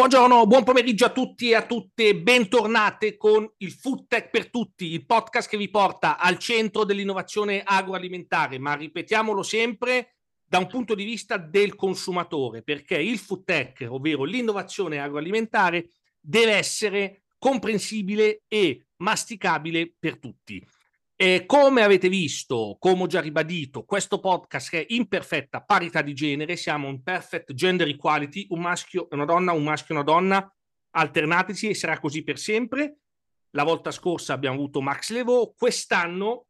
Buongiorno, buon pomeriggio a tutti e a tutte, bentornate con il Food Tech per tutti, il podcast che vi porta al centro dell'innovazione agroalimentare, ma ripetiamolo sempre da un punto di vista del consumatore, perché il Food Tech, ovvero l'innovazione agroalimentare, deve essere comprensibile e masticabile per tutti. E come avete visto, come ho già ribadito, questo podcast è in perfetta parità di genere, siamo in perfect gender equality, un maschio e una donna, un maschio e una donna, alternatisi e sarà così per sempre. La volta scorsa abbiamo avuto Max Levaux, quest'anno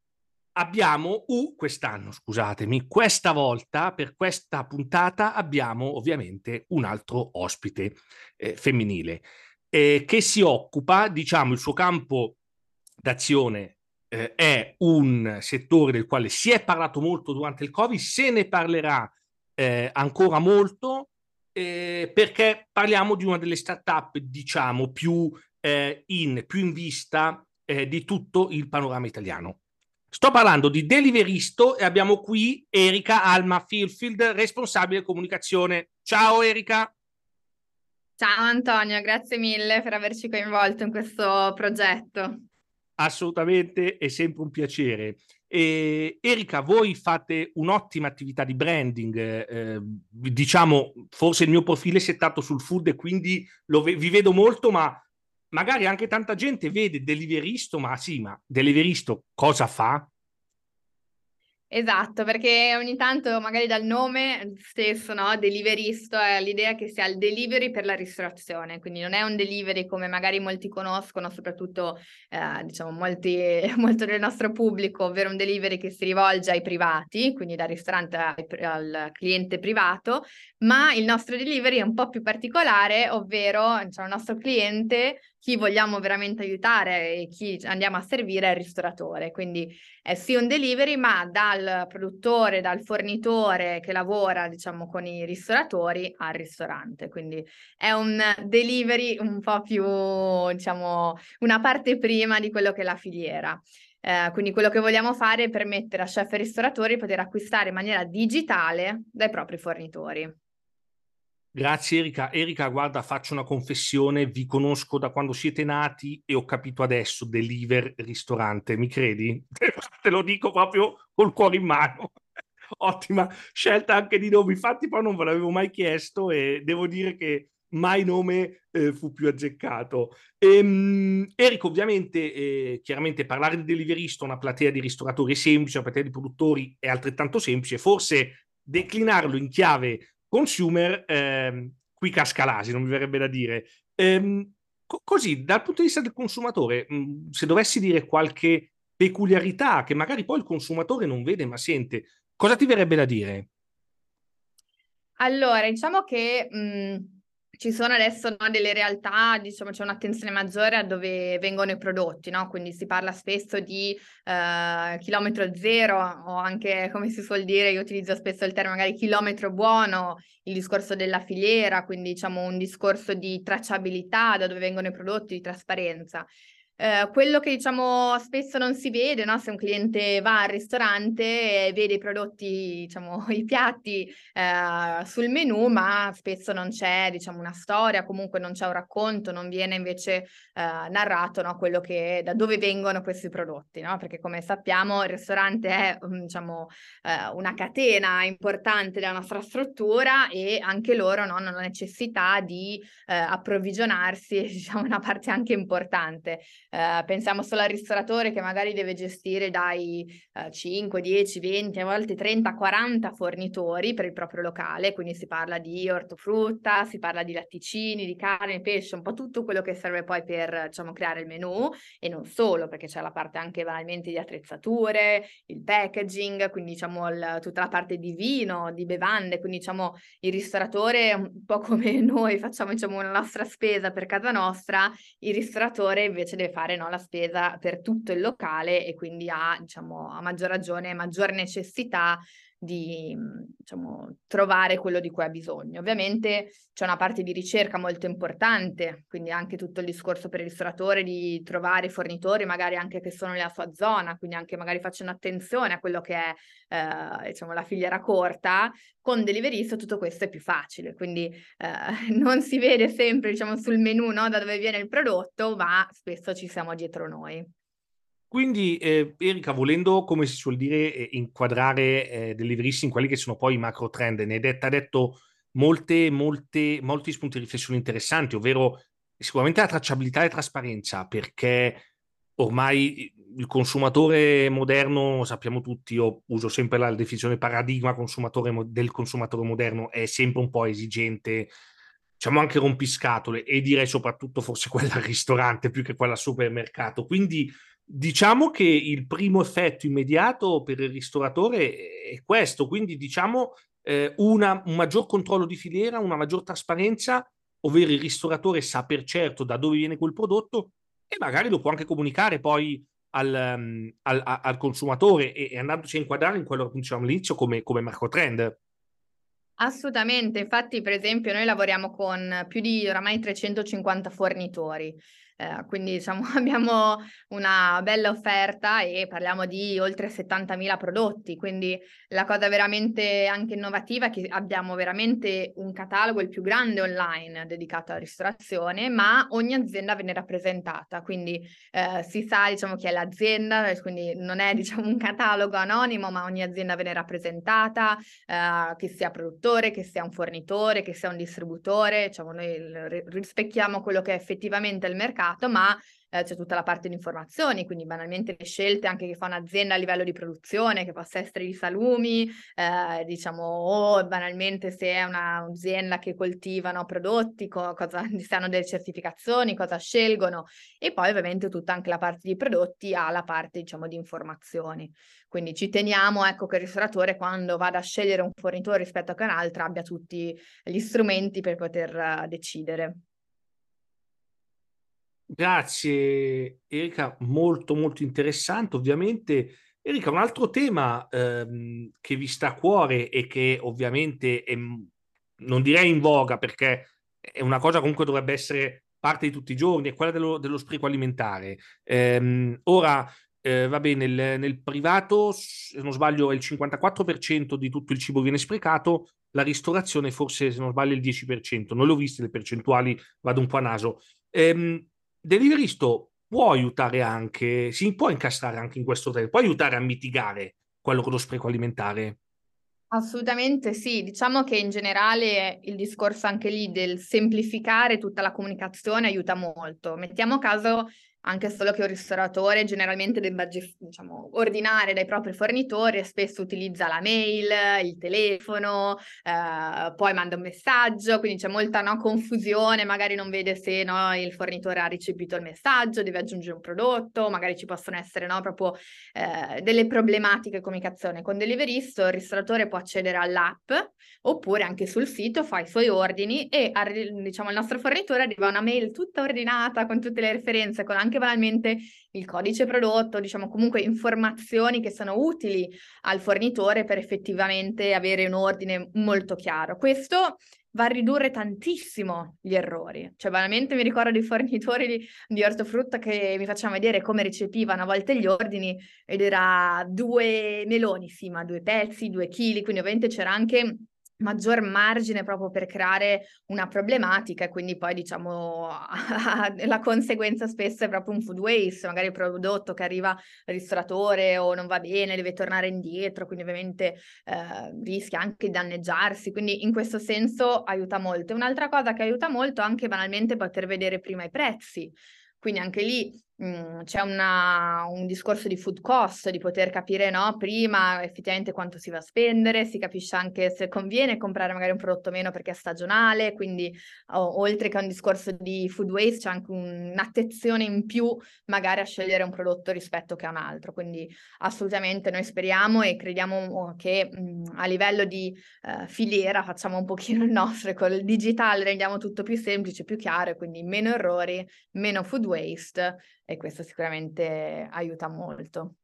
abbiamo, uh, quest'anno scusatemi, questa volta per questa puntata abbiamo ovviamente un altro ospite eh, femminile eh, che si occupa, diciamo, il suo campo d'azione eh, è un settore del quale si è parlato molto durante il Covid, se ne parlerà eh, ancora molto eh, perché parliamo di una delle start-up, diciamo, più, eh, in, più in vista eh, di tutto il panorama italiano. Sto parlando di Deliveristo e abbiamo qui Erika Alma Filfield, responsabile comunicazione. Ciao Erika. Ciao Antonio, grazie mille per averci coinvolto in questo progetto. Assolutamente, è sempre un piacere. E, Erika, voi fate un'ottima attività di branding, eh, diciamo, forse il mio profilo è settato sul food e quindi ve- vi vedo molto, ma magari anche tanta gente vede Deliveristo, ma sì, ma Deliveristo cosa fa? Esatto, perché ogni tanto magari dal nome stesso, no, deliveristo, è l'idea che sia il delivery per la ristorazione, quindi non è un delivery come magari molti conoscono, soprattutto eh, diciamo molti, molto del nostro pubblico, ovvero un delivery che si rivolge ai privati, quindi dal ristorante al, al cliente privato, ma il nostro delivery è un po' più particolare, ovvero diciamo, il nostro cliente chi vogliamo veramente aiutare e chi andiamo a servire è il ristoratore. Quindi è sì un delivery, ma dal produttore, dal fornitore che lavora, diciamo, con i ristoratori al ristorante. Quindi è un delivery un po' più, diciamo, una parte prima di quello che è la filiera. Eh, quindi quello che vogliamo fare è permettere a chef e ristoratori di poter acquistare in maniera digitale dai propri fornitori. Grazie Erika. Erika, guarda, faccio una confessione, vi conosco da quando siete nati e ho capito adesso, deliver ristorante, mi credi? Te lo dico proprio col cuore in mano. Ottima scelta anche di nome, infatti poi non ve l'avevo mai chiesto e devo dire che mai nome eh, fu più azzeccato. Ehm, Eric, ovviamente, eh, chiaramente parlare di deliverista, una platea di ristoratori è semplice, una platea di produttori è altrettanto semplice, forse declinarlo in chiave consumer, ehm, qui casca l'asino, mi verrebbe da dire. Ehm, co- così, dal punto di vista del consumatore, mh, mm, se dovessi dire qualche peculiarità che magari poi il consumatore non vede ma sente, cosa ti verrebbe da dire? Allora, diciamo che mh, mm, ci sono adesso no, delle realtà, diciamo, c'è un'attenzione maggiore a dove vengono i prodotti, no? Quindi si parla spesso di eh, chilometro zero o anche, come si suol dire, io utilizzo spesso il termine magari chilometro buono, il discorso della filiera, quindi diciamo un discorso di tracciabilità da dove vengono i prodotti, di trasparenza. Eh, quello che diciamo spesso non si vede, no? se un cliente va al ristorante e vede i prodotti, diciamo, i piatti eh, sul menù, ma spesso non c'è diciamo, una storia, comunque non c'è un racconto, non viene invece eh, narrato no? quello che, da dove vengono questi prodotti, no? perché come sappiamo il ristorante è mm, diciamo, eh, una catena importante della nostra struttura e anche loro no? hanno la necessità di eh, approvvigionarsi, diciamo, una parte anche importante. Eh, pensiamo solo al ristoratore che magari deve gestire dai eh, 5, 10, 20, a volte 30, 40 fornitori per il proprio locale, quindi si parla di ortofrutta, si parla di latticini, di carne, pesce, un po' tutto quello che serve poi per diciamo, creare il menù e non solo, perché c'è la parte anche banalmente di attrezzature, il packaging, quindi diciamo il, tutta la parte di vino, di bevande, quindi diciamo il ristoratore un po' come noi facciamo diciamo la nostra spesa per casa nostra, il ristoratore invece deve fare fare no, la spesa per tutto il locale e quindi ha, diciamo, a maggior ragione, maggior necessità di diciamo, trovare quello di cui ha bisogno. Ovviamente c'è una parte di ricerca molto importante, quindi anche tutto il discorso per il ristoratore di trovare fornitori magari anche che sono nella sua zona, quindi anche magari facendo attenzione a quello che è eh, diciamo, la filiera corta, con Deliverist tutto questo è più facile, quindi eh, non si vede sempre diciamo, sul menu no, da dove viene il prodotto, ma spesso ci siamo dietro noi. Quindi, eh, Erika, volendo, come si suol dire, eh, inquadrare eh, Deliverist in quelli che sono poi i macro trend, ne ha detto molte, molte, molti spunti di riflessione interessanti, ovvero sicuramente la tracciabilità e la trasparenza, perché ormai il consumatore moderno, sappiamo tutti, io uso sempre la definizione paradigma consumatore del consumatore moderno, è sempre un po' esigente, diciamo anche rompiscatole e direi soprattutto forse quella al ristorante più che quella al supermercato. Quindi Diciamo che il primo effetto immediato per il ristoratore è questo, quindi diciamo eh, una, un maggior controllo di filiera, una maggior trasparenza, ovvero il ristoratore sa per certo da dove viene quel prodotto e magari lo può anche comunicare poi al, um, al, al consumatore e, e, andandoci a inquadrare in quello che dicevamo all'inizio come, come marco trend. Assolutamente, infatti per esempio noi lavoriamo con più di oramai 350 fornitori eh, quindi diciamo abbiamo una bella offerta e parliamo di oltre 70.000 prodotti, quindi la cosa veramente anche innovativa è che abbiamo veramente un catalogo il più grande online dedicato alla ristorazione, ma ogni azienda viene rappresentata, quindi eh, si sa diciamo chi è l'azienda, quindi non è diciamo un catalogo anonimo, ma ogni azienda viene rappresentata, eh, che sia produttore, che sia un fornitore, che sia un distributore, diciamo noi rispecchiamo quello che è effettivamente il mercato mercato, ma eh, c'è tutta la parte di informazioni, quindi banalmente le scelte anche che fa un'azienda a livello di produzione, che possa essere di salumi, eh, diciamo, o banalmente se è un'azienda che coltivano prodotti, co- cosa se hanno delle certificazioni, cosa scelgono, e poi ovviamente tutta anche la parte di prodotti ha la parte, diciamo, di informazioni. Quindi ci teniamo, ecco, che il ristoratore quando vada a scegliere un fornitore rispetto a un altro abbia tutti gli strumenti per poter uh, decidere. Grazie Erika, molto molto interessante. Ovviamente, Erika, un altro tema ehm, che vi sta a cuore e che ovviamente è, non direi in voga perché è una cosa comunque dovrebbe essere parte di tutti i giorni, è quella dello, dello spreco alimentare. Ehm, ora, eh, va bene, nel, nel, privato, se non sbaglio, il 54% di tutto il cibo viene sprecato, la ristorazione forse, se non sbaglio, il 10%. Non le ho viste le percentuali, vado un po' a naso. Ehm, Deliveristo può aiutare anche, si può incastrare anche in questo trend, può aiutare a mitigare quello che lo spreco alimentare. Assolutamente sì, diciamo che in generale il discorso anche lì del semplificare tutta la comunicazione aiuta molto. Mettiamo caso anche solo che un ristoratore generalmente debba diciamo, ordinare dai propri fornitori e spesso utilizza la mail, il telefono, eh, poi manda un messaggio, quindi c'è molta no, confusione, magari non vede se no, il fornitore ha ricevuto il messaggio, deve aggiungere un prodotto, magari ci possono essere no, proprio eh, delle problematiche di comunicazione. Con Deliverist il ristoratore può accedere all'app oppure anche sul sito fa i suoi ordini e diciamo, il nostro fornitore arriva una mail tutta ordinata con tutte le referenze, con anche anche banalmente il codice prodotto, diciamo comunque informazioni che sono utili al fornitore per effettivamente avere un ordine molto chiaro. Questo va a ridurre tantissimo gli errori. Cioè, banalmente mi ricordo di fornitori di, di ortofrutta che mi facevano vedere come ricepivano a volte gli ordini ed era due meloni, sì, ma due pezzi, due chili, quindi ovviamente c'era anche maggior margine proprio per creare una problematica e quindi poi diciamo la conseguenza spesso è proprio un food waste, magari il prodotto che arriva al ristoratore o non va bene, deve tornare indietro, quindi ovviamente eh, rischia anche di danneggiarsi, quindi in questo senso aiuta molto. Un'altra cosa che aiuta molto è anche banalmente poter vedere prima i prezzi, quindi anche lì Mhmm, c'è una, un discorso di food cost, di poter capire no, prima effettivamente quanto si va a spendere, si capisce anche se conviene comprare magari un prodotto meno perché è stagionale, quindi o, oltre che un discorso di food waste c'è anche un'attenzione in più magari a scegliere un prodotto rispetto che a un altro, quindi assolutamente noi speriamo e crediamo oh, che mh, mhmm, a livello di uh, filiera facciamo un pochino il nostro, con il digitale rendiamo tutto più semplice, più chiaro, quindi meno errori, meno food waste e questo sicuramente aiuta molto.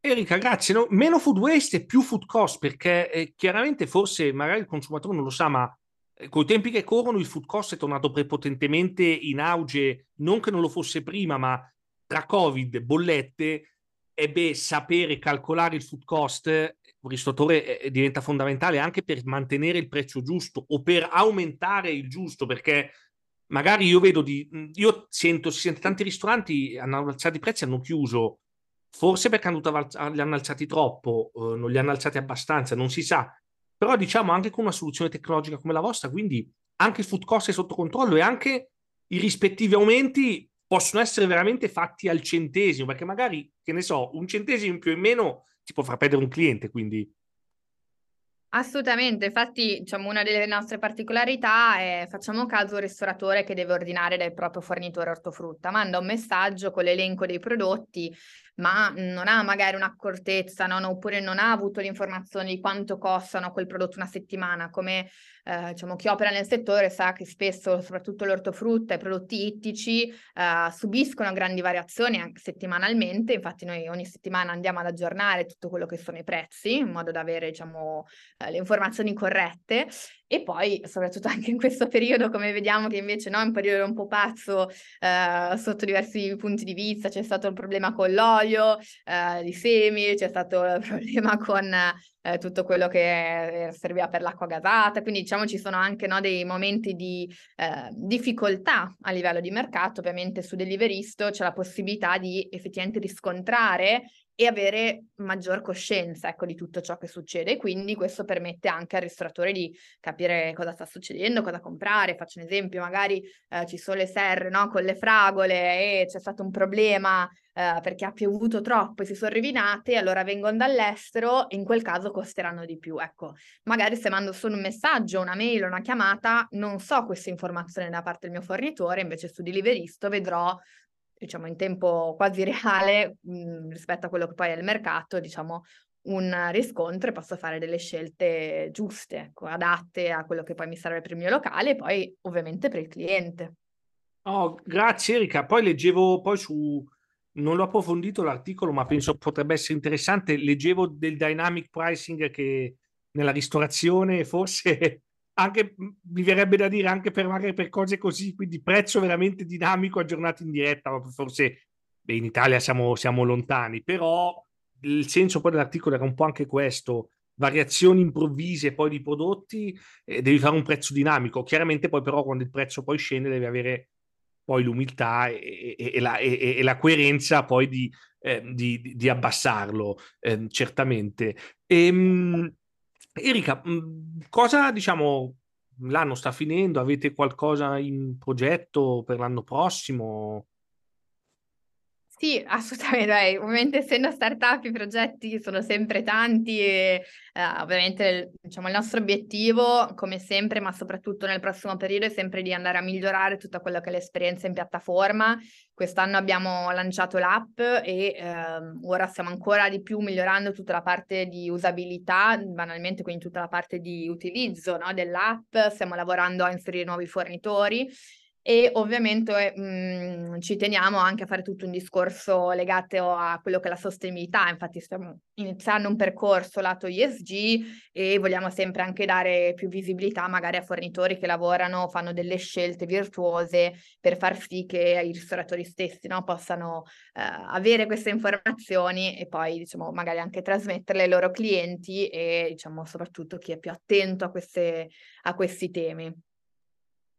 Erika, grazie. No, meno food waste e più food cost, perché eh, chiaramente forse magari il consumatore non lo sa, ma eh, con i tempi che corrono il food cost è tornato prepotentemente in auge, non che non lo fosse prima, ma tra Covid, bollette, ebbe sapere calcolare il food cost, un ristoratore eh, diventa fondamentale anche per mantenere il prezzo giusto o per aumentare il giusto, perché magari io vedo di, io sento, si sente tanti ristoranti hanno alzato i prezzi, hanno chiuso, forse perché hanno li hanno alzati troppo, eh, non li hanno alzati abbastanza, non si sa, però diciamo anche con una soluzione tecnologica come la vostra, quindi anche il food cost è sotto controllo e anche i rispettivi aumenti possono essere veramente fatti al centesimo, perché magari, che ne so, un centesimo in più o in meno ti può far perdere un cliente, quindi... Assolutamente, infatti diciamo una delle nostre particolarità è facciamo caso un ristoratore che deve ordinare dal proprio fornitore ortofrutta, manda un messaggio con l'elenco dei prodotti ma non ha magari un'accortezza, no? oppure non ha avuto l'informazione di quanto costano quel prodotto una settimana, come eh, diciamo, chi opera nel settore sa che spesso, soprattutto l'ortofrutta e i prodotti ittici, eh, subiscono grandi variazioni anche settimanalmente, infatti noi ogni settimana andiamo ad aggiornare tutto quello che sono i prezzi, in modo da avere diciamo, eh, le informazioni corrette. E poi, soprattutto anche in questo periodo, come vediamo che invece no, è un periodo un po' pazzo eh, sotto diversi punti di vista, c'è stato il problema con l'olio eh, di semi, c'è stato il problema con eh, tutto quello che serviva per l'acqua gasata, quindi diciamo ci sono anche no, dei momenti di eh, difficoltà a livello di mercato, ovviamente su Deliveristo c'è la possibilità di effettivamente riscontrare e avere maggior coscienza ecco, di tutto ciò che succede. Quindi questo permette anche al ristoratore di capire cosa sta succedendo, cosa comprare. Faccio un esempio, magari eh, ci sono le serre no, con le fragole e c'è stato un problema eh, perché ha piovuto troppo e si sono rovinate, allora vengono dall'estero e in quel caso costeranno di più. Ecco, magari se mando solo un messaggio, una mail una chiamata, non so questa informazione da parte del mio fornitore, invece su Deliveristo vedrò diciamo in tempo quasi reale mh, mhmm, rispetto a quello che poi è il mercato, diciamo un riscontro e posso fare delle scelte giuste, ecco, adatte a quello che poi mi serve per il mio locale e poi ovviamente per il cliente. Oh, grazie Erika. Poi leggevo poi su, non l'ho approfondito l'articolo, ma penso potrebbe essere interessante. Leggevo del dynamic pricing che nella ristorazione forse anche, mi verrebbe da dire anche per, magari per cose così, quindi prezzo veramente dinamico aggiornato in diretta, forse beh, in Italia siamo, siamo lontani, però il senso poi dell'articolo era un po' anche questo, variazioni improvvise poi di prodotti, eh, devi fare un prezzo dinamico. Chiaramente poi però quando il prezzo poi scende devi avere poi l'umiltà e, e, e, la, e la, coerenza poi di, eh, di, di abbassarlo, eh, certamente. Ehm, Erika, mhmm, cosa diciamo l'anno sta finendo? Avete qualcosa in progetto per l'anno prossimo? Sì, assolutamente. Dai. Ovviamente essendo startup i progetti sono sempre tanti e eh, ovviamente diciamo, il nostro obiettivo, come sempre, ma soprattutto nel prossimo periodo, è sempre di andare a migliorare tutta quella che è l'esperienza in piattaforma. Quest'anno abbiamo lanciato l'app e ehm, ora stiamo ancora di più migliorando tutta la parte di usabilità, banalmente quindi tutta la parte di utilizzo no, dell'app, stiamo lavorando a inserire nuovi fornitori e ovviamente mh, mhmm, ci teniamo anche a fare tutto un discorso legato a quello che è la sostenibilità, infatti stiamo iniziando un percorso lato ESG e vogliamo sempre anche dare più visibilità magari a fornitori che lavorano, fanno delle scelte virtuose per far sì che i ristoratori stessi no, possano eh, avere queste informazioni e poi diciamo magari anche trasmetterle ai loro clienti e diciamo soprattutto chi è più attento a, queste, a questi temi.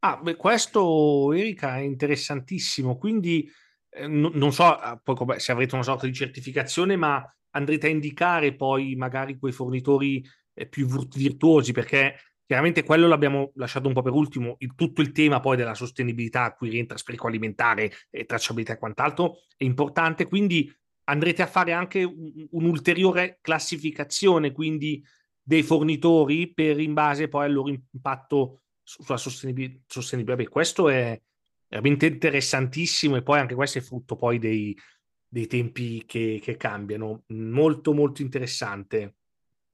Ah, beh, questo Erika è interessantissimo, quindi eh, non so ah, poi se avrete una sorta di certificazione, ma andrete a indicare poi magari quei fornitori eh, più virtuosi, perché chiaramente quello l'abbiamo lasciato un po' per ultimo, il, tutto il tema poi della sostenibilità a cui rientra spreco alimentare e tracciabilità e quant'altro è importante, quindi andrete a fare anche un, un'ulteriore classificazione quindi dei fornitori per in base poi al loro impatto sulla sostenibilità. Sostenibil- Beh, questo è veramente interessantissimo e poi anche questo è frutto poi dei, dei tempi che, che cambiano. Molto, molto interessante.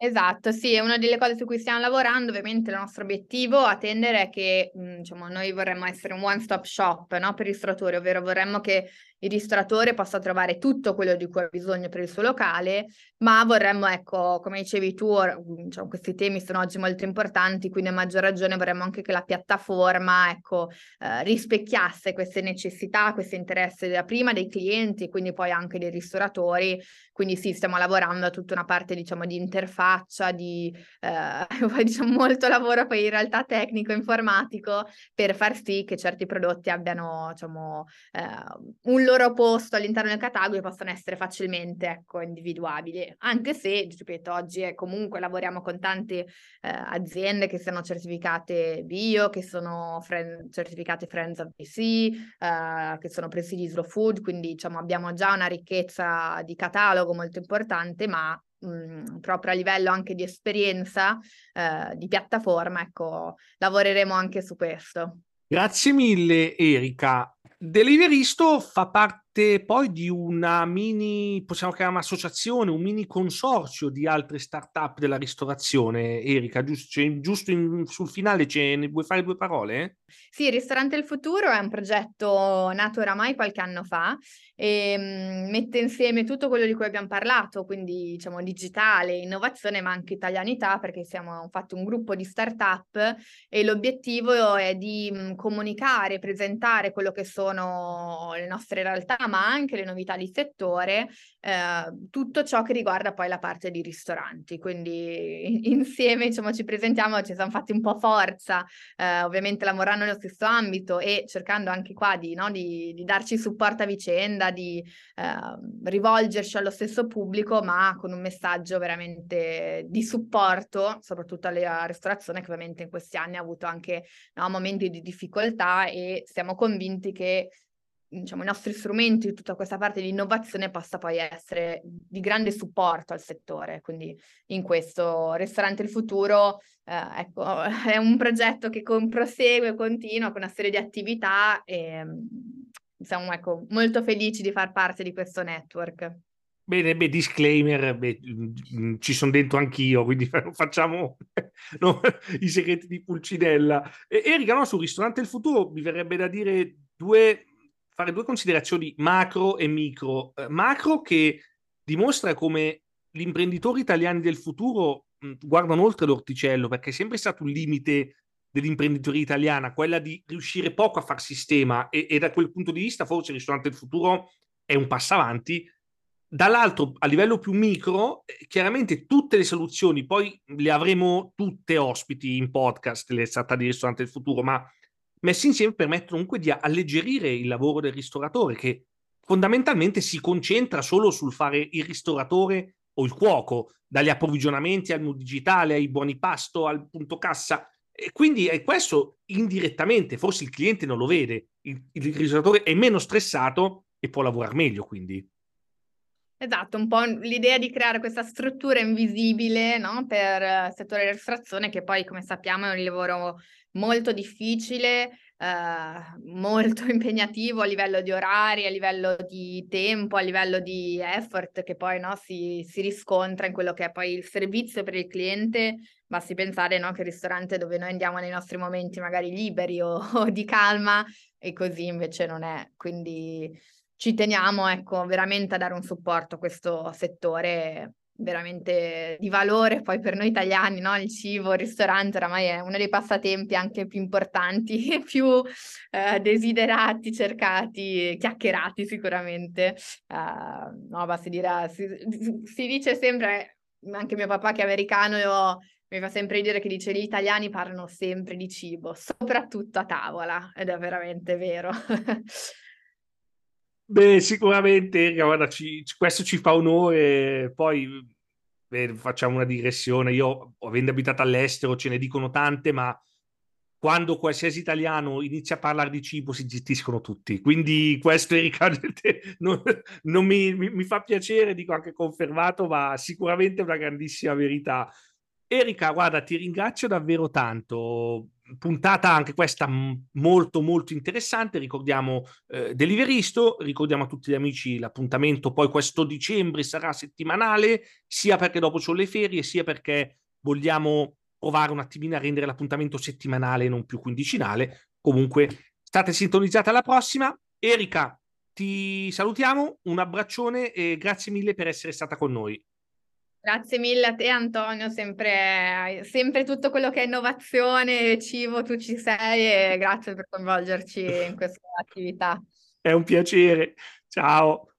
Esatto, sì, è una delle cose su cui stiamo lavorando. Ovviamente il nostro obiettivo a tendere è che diciamo, noi vorremmo essere un one-stop shop no, per i ristoratori, ovvero vorremmo che il ristoratore possa trovare tutto quello di cui ha bisogno per il suo locale, ma vorremmo, ecco, come dicevi tu, diciamo, questi temi sono oggi molto importanti, quindi a maggior ragione vorremmo anche che la piattaforma, ecco, eh, rispecchiasse queste necessità, questi interessi da prima dei clienti, quindi poi anche dei ristoratori. Quindi sì, stiamo lavorando a tutta una parte, diciamo, di interfaccia, di eh, diciamo, molto lavoro poi in realtà tecnico, informatico, per far sì che certi prodotti abbiano, diciamo, eh, un loro posto all'interno del catalogo possano essere facilmente, ecco, individuabili. Anche se, ripeto, oggi è comunque lavoriamo con tante eh, aziende che sono certificate bio, che sono friend, certificate Friends of BC, eh, che sono presidi slow food, quindi diciamo abbiamo già una ricchezza di catalogo molto importante, ma mh, mhmm, proprio a livello anche di esperienza, eh, di piattaforma, ecco, lavoreremo anche su questo. Grazie mille Erika. Deliveristo fa parte poi di una mini, possiamo chiamare associazione, un mini consorzio di altre start-up della ristorazione. Erika, giusto, giusto in, sul finale vuoi fare due parole? Sì, Ristorante del Futuro è un progetto nato oramai qualche anno fa e mh, mette insieme tutto quello di cui abbiamo parlato, quindi diciamo digitale, innovazione, ma anche italianità, perché siamo infatti un gruppo di start-up e l'obiettivo è di comunicare, presentare quello che sono le nostre realtà, ma anche le novità di settore, eh, tutto ciò che riguarda poi la parte di ristoranti. Quindi insieme diciamo, ci presentiamo, ci siamo fatti un po' forza, eh, ovviamente lavorando nello stesso ambito e cercando anche qua di, no, di, di darci supporto a vicenda, di eh, rivolgerci allo stesso pubblico, ma con un messaggio veramente di supporto, soprattutto alla ristorazione che ovviamente in questi anni ha avuto anche no, momenti di difficoltà e siamo convinti che diciamo, i nostri strumenti, tutta questa parte di innovazione possa poi essere di grande supporto al settore. Quindi in questo Ristorante il Futuro eh, ecco, è un progetto che con, prosegue, continua con una serie di attività e siamo ecco, molto felici di far parte di questo network. Bene, beh, disclaimer, beh, ci sono dentro anch'io, quindi facciamo no, i segreti di Pulcinella. E, Erika, no, sul ristorante del futuro mi verrebbe da dire due fare due considerazioni macro e micro. Eh, macro che dimostra come gli imprenditori italiani del futuro mh, guardano oltre l'orticello, perché è sempre stato un limite dell'imprenditoria italiana, quella di riuscire poco a far sistema e, e da quel punto di vista forse il ristorante del futuro è un passo avanti. Dall'altro, a livello più micro, eh, chiaramente tutte le soluzioni, poi le avremo tutte ospiti in podcast, le stata di ristorante del futuro, ma messi insieme permettono comunque di alleggerire il lavoro del ristoratore che fondamentalmente si concentra solo sul fare il ristoratore o il cuoco, dagli approvvigionamenti al digitale, ai buoni pasto, al punto cassa. E quindi è questo indirettamente, forse il cliente non lo vede, il, il ristoratore è meno stressato e può lavorare meglio quindi. Esatto, un po' l'idea di creare questa struttura invisibile no? per il settore della ristorazione che poi come sappiamo è un lavoro molto difficile, eh, molto impegnativo a livello di orari, a livello di tempo, a livello di effort che poi no, si, si, riscontra in quello che è poi il servizio per il cliente. Basti pensare no, che il ristorante dove noi andiamo nei nostri momenti magari liberi o, o di calma e così invece non è. Quindi ci teniamo ecco, veramente a dare un supporto a questo settore veramente di valore poi per noi italiani, no? Il cibo, il ristorante oramai è uno dei passatempi anche più importanti più eh, desiderati, cercati, chiacchierati sicuramente. Uh, no, basta dire, si, si, dice sempre, anche mio papà che è americano, io, mi fa sempre dire che dice gli italiani parlano sempre di cibo, soprattutto a tavola, ed è veramente vero. Beh, sicuramente, guarda, ci, questo ci fa onore. Poi beh, facciamo una digressione. Io, avendo abitato all'estero, ce ne dicono tante, ma quando qualsiasi italiano inizia a parlare di cibo si gestiscono tutti. Quindi questo, Erika, non, non mi, mi, mi, fa piacere, dico anche confermato, ma sicuramente è una grandissima verità. Erika, guarda, ti ringrazio davvero tanto puntata anche questa molto molto interessante, ricordiamo eh, Deliveristo, ricordiamo a tutti gli amici l'appuntamento poi questo dicembre sarà settimanale, sia perché dopo sono le ferie, sia perché vogliamo provare un attimino a rendere l'appuntamento settimanale e non più quindicinale. Comunque state sintonizzate alla prossima. Erika, ti salutiamo, un abbraccione e grazie mille per essere stata con noi. Grazie mille a te Antonio, sempre, sempre tutto quello che è innovazione, cibo, tu ci sei e grazie per coinvolgerci in questa attività. È un piacere, ciao.